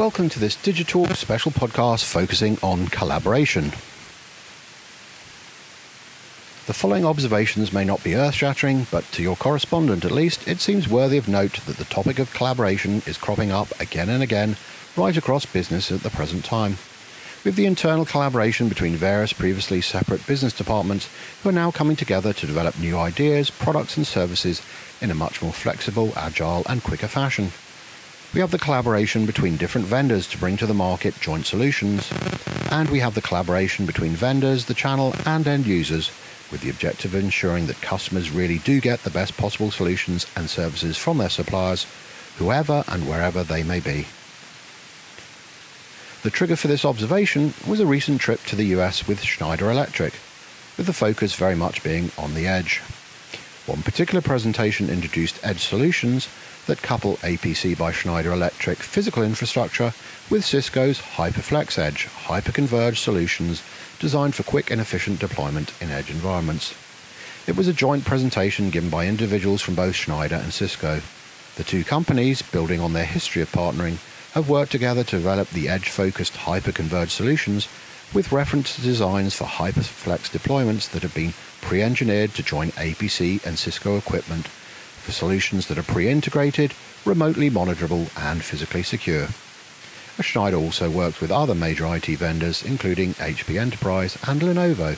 Welcome to this DigiTalk special podcast focusing on collaboration. The following observations may not be earth shattering, but to your correspondent at least, it seems worthy of note that the topic of collaboration is cropping up again and again right across business at the present time. With the internal collaboration between various previously separate business departments who are now coming together to develop new ideas, products, and services in a much more flexible, agile, and quicker fashion. We have the collaboration between different vendors to bring to the market joint solutions, and we have the collaboration between vendors, the channel, and end users with the objective of ensuring that customers really do get the best possible solutions and services from their suppliers, whoever and wherever they may be. The trigger for this observation was a recent trip to the US with Schneider Electric, with the focus very much being on the edge. One particular presentation introduced edge solutions that couple APC by Schneider Electric physical infrastructure with Cisco's HyperFlex Edge hyperconverged solutions designed for quick and efficient deployment in edge environments. It was a joint presentation given by individuals from both Schneider and Cisco. The two companies, building on their history of partnering, have worked together to develop the edge-focused hyperconverged solutions with reference to designs for HyperFlex deployments that have been pre-engineered to join APC and Cisco equipment for solutions that are pre-integrated, remotely monitorable and physically secure. Schneider also works with other major IT vendors including HP Enterprise and Lenovo.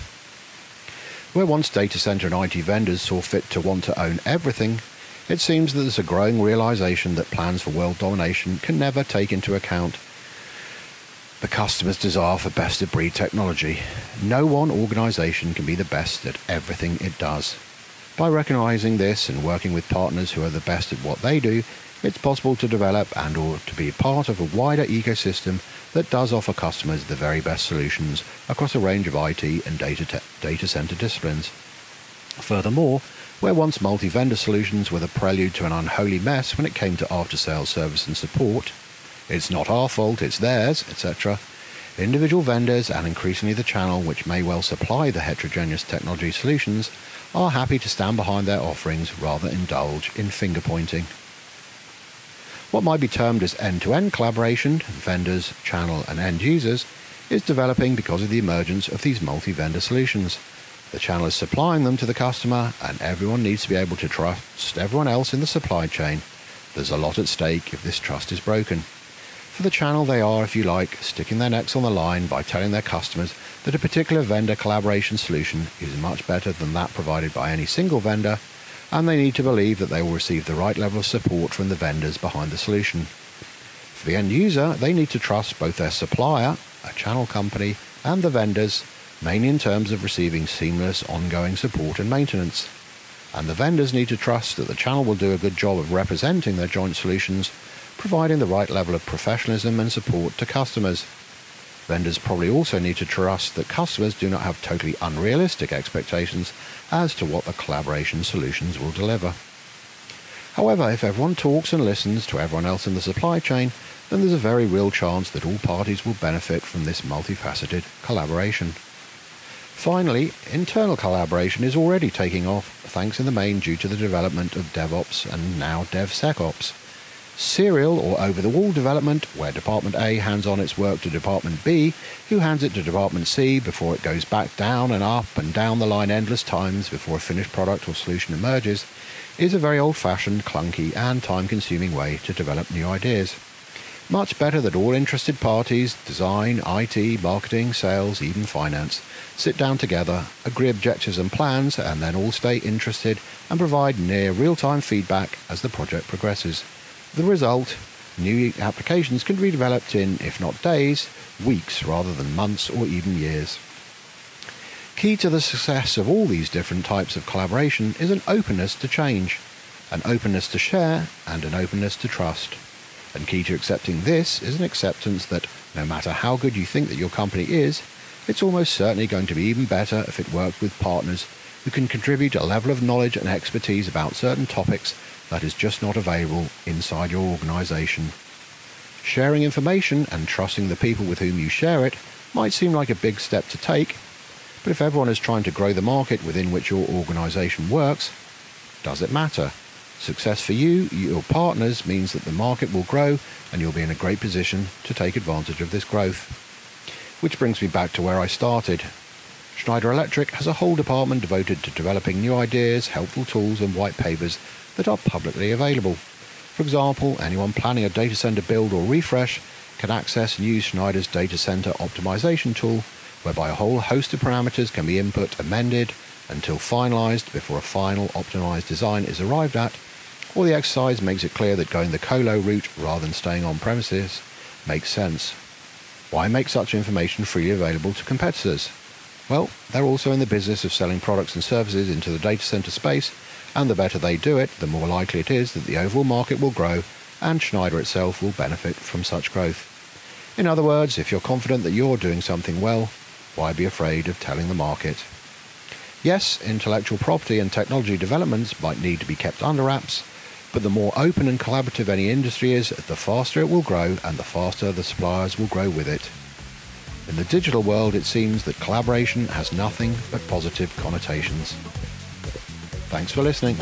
Where once data center and IT vendors saw fit to want to own everything, it seems that there's a growing realization that plans for world domination can never take into account the customer's desire for best of breed technology. No one organization can be the best at everything it does. By recognizing this and working with partners who are the best at what they do, it's possible to develop and or to be part of a wider ecosystem that does offer customers the very best solutions across a range of IT and data, data center disciplines. Furthermore, where once multi-vendor solutions were the prelude to an unholy mess when it came to after-sales service and support, it's not our fault, it's theirs, etc. Individual vendors and increasingly the channel which may well supply the heterogeneous technology solutions are happy to stand behind their offerings rather than indulge in finger pointing. What might be termed as end-to-end collaboration, vendors, channel and end users, is developing because of the emergence of these multi-vendor solutions. The channel is supplying them to the customer and everyone needs to be able to trust everyone else in the supply chain. There's a lot at stake if this trust is broken. For the channel, they are, if you like, sticking their necks on the line by telling their customers that a particular vendor collaboration solution is much better than that provided by any single vendor, and they need to believe that they will receive the right level of support from the vendors behind the solution. For the end user, they need to trust both their supplier, a channel company, and the vendors, mainly in terms of receiving seamless ongoing support and maintenance. And the vendors need to trust that the channel will do a good job of representing their joint solutions providing the right level of professionalism and support to customers. Vendors probably also need to trust that customers do not have totally unrealistic expectations as to what the collaboration solutions will deliver. However, if everyone talks and listens to everyone else in the supply chain, then there's a very real chance that all parties will benefit from this multifaceted collaboration. Finally, internal collaboration is already taking off, thanks in the main due to the development of DevOps and now DevSecOps serial or over-the-wall development, where Department A hands on its work to Department B, who hands it to Department C before it goes back down and up and down the line endless times before a finished product or solution emerges, is a very old-fashioned, clunky and time-consuming way to develop new ideas. Much better that all interested parties, design, IT, marketing, sales, even finance, sit down together, agree objectives and plans, and then all stay interested and provide near real-time feedback as the project progresses. The result, new applications can be developed in, if not days, weeks rather than months or even years. Key to the success of all these different types of collaboration is an openness to change, an openness to share, and an openness to trust. And key to accepting this is an acceptance that no matter how good you think that your company is, it's almost certainly going to be even better if it works with partners who can contribute a level of knowledge and expertise about certain topics that is just not available inside your organization. Sharing information and trusting the people with whom you share it might seem like a big step to take, But if everyone is trying to grow the market within which your organisation works, does it matter? Success for you, your partners, means that the market will grow and you'll be in a great position to take advantage of this growth. Which brings me back to where I started. Schneider Electric has a whole department devoted to developing new ideas, helpful tools, and white papers that are publicly available. For example, anyone planning a data center build or refresh can access and use Schneider's data center optimization tool, whereby a whole host of parameters can be input, amended, until finalized before a final optimized design is arrived at, or the exercise makes it clear that going the colo route rather than staying on premises makes sense. Why make such information freely available to competitors? Well, they're also in the business of selling products and services into the data center space, and the better they do it, the more likely it is that the overall market will grow and Schneider itself will benefit from such growth. In other words, if you're confident that you're doing something well, why be afraid of telling the market? Yes, intellectual property and technology developments might need to be kept under wraps, but the more open and collaborative any industry is, the faster it will grow and the faster the suppliers will grow with it. In the digital world, it seems that collaboration has nothing but positive connotations. Thanks for listening.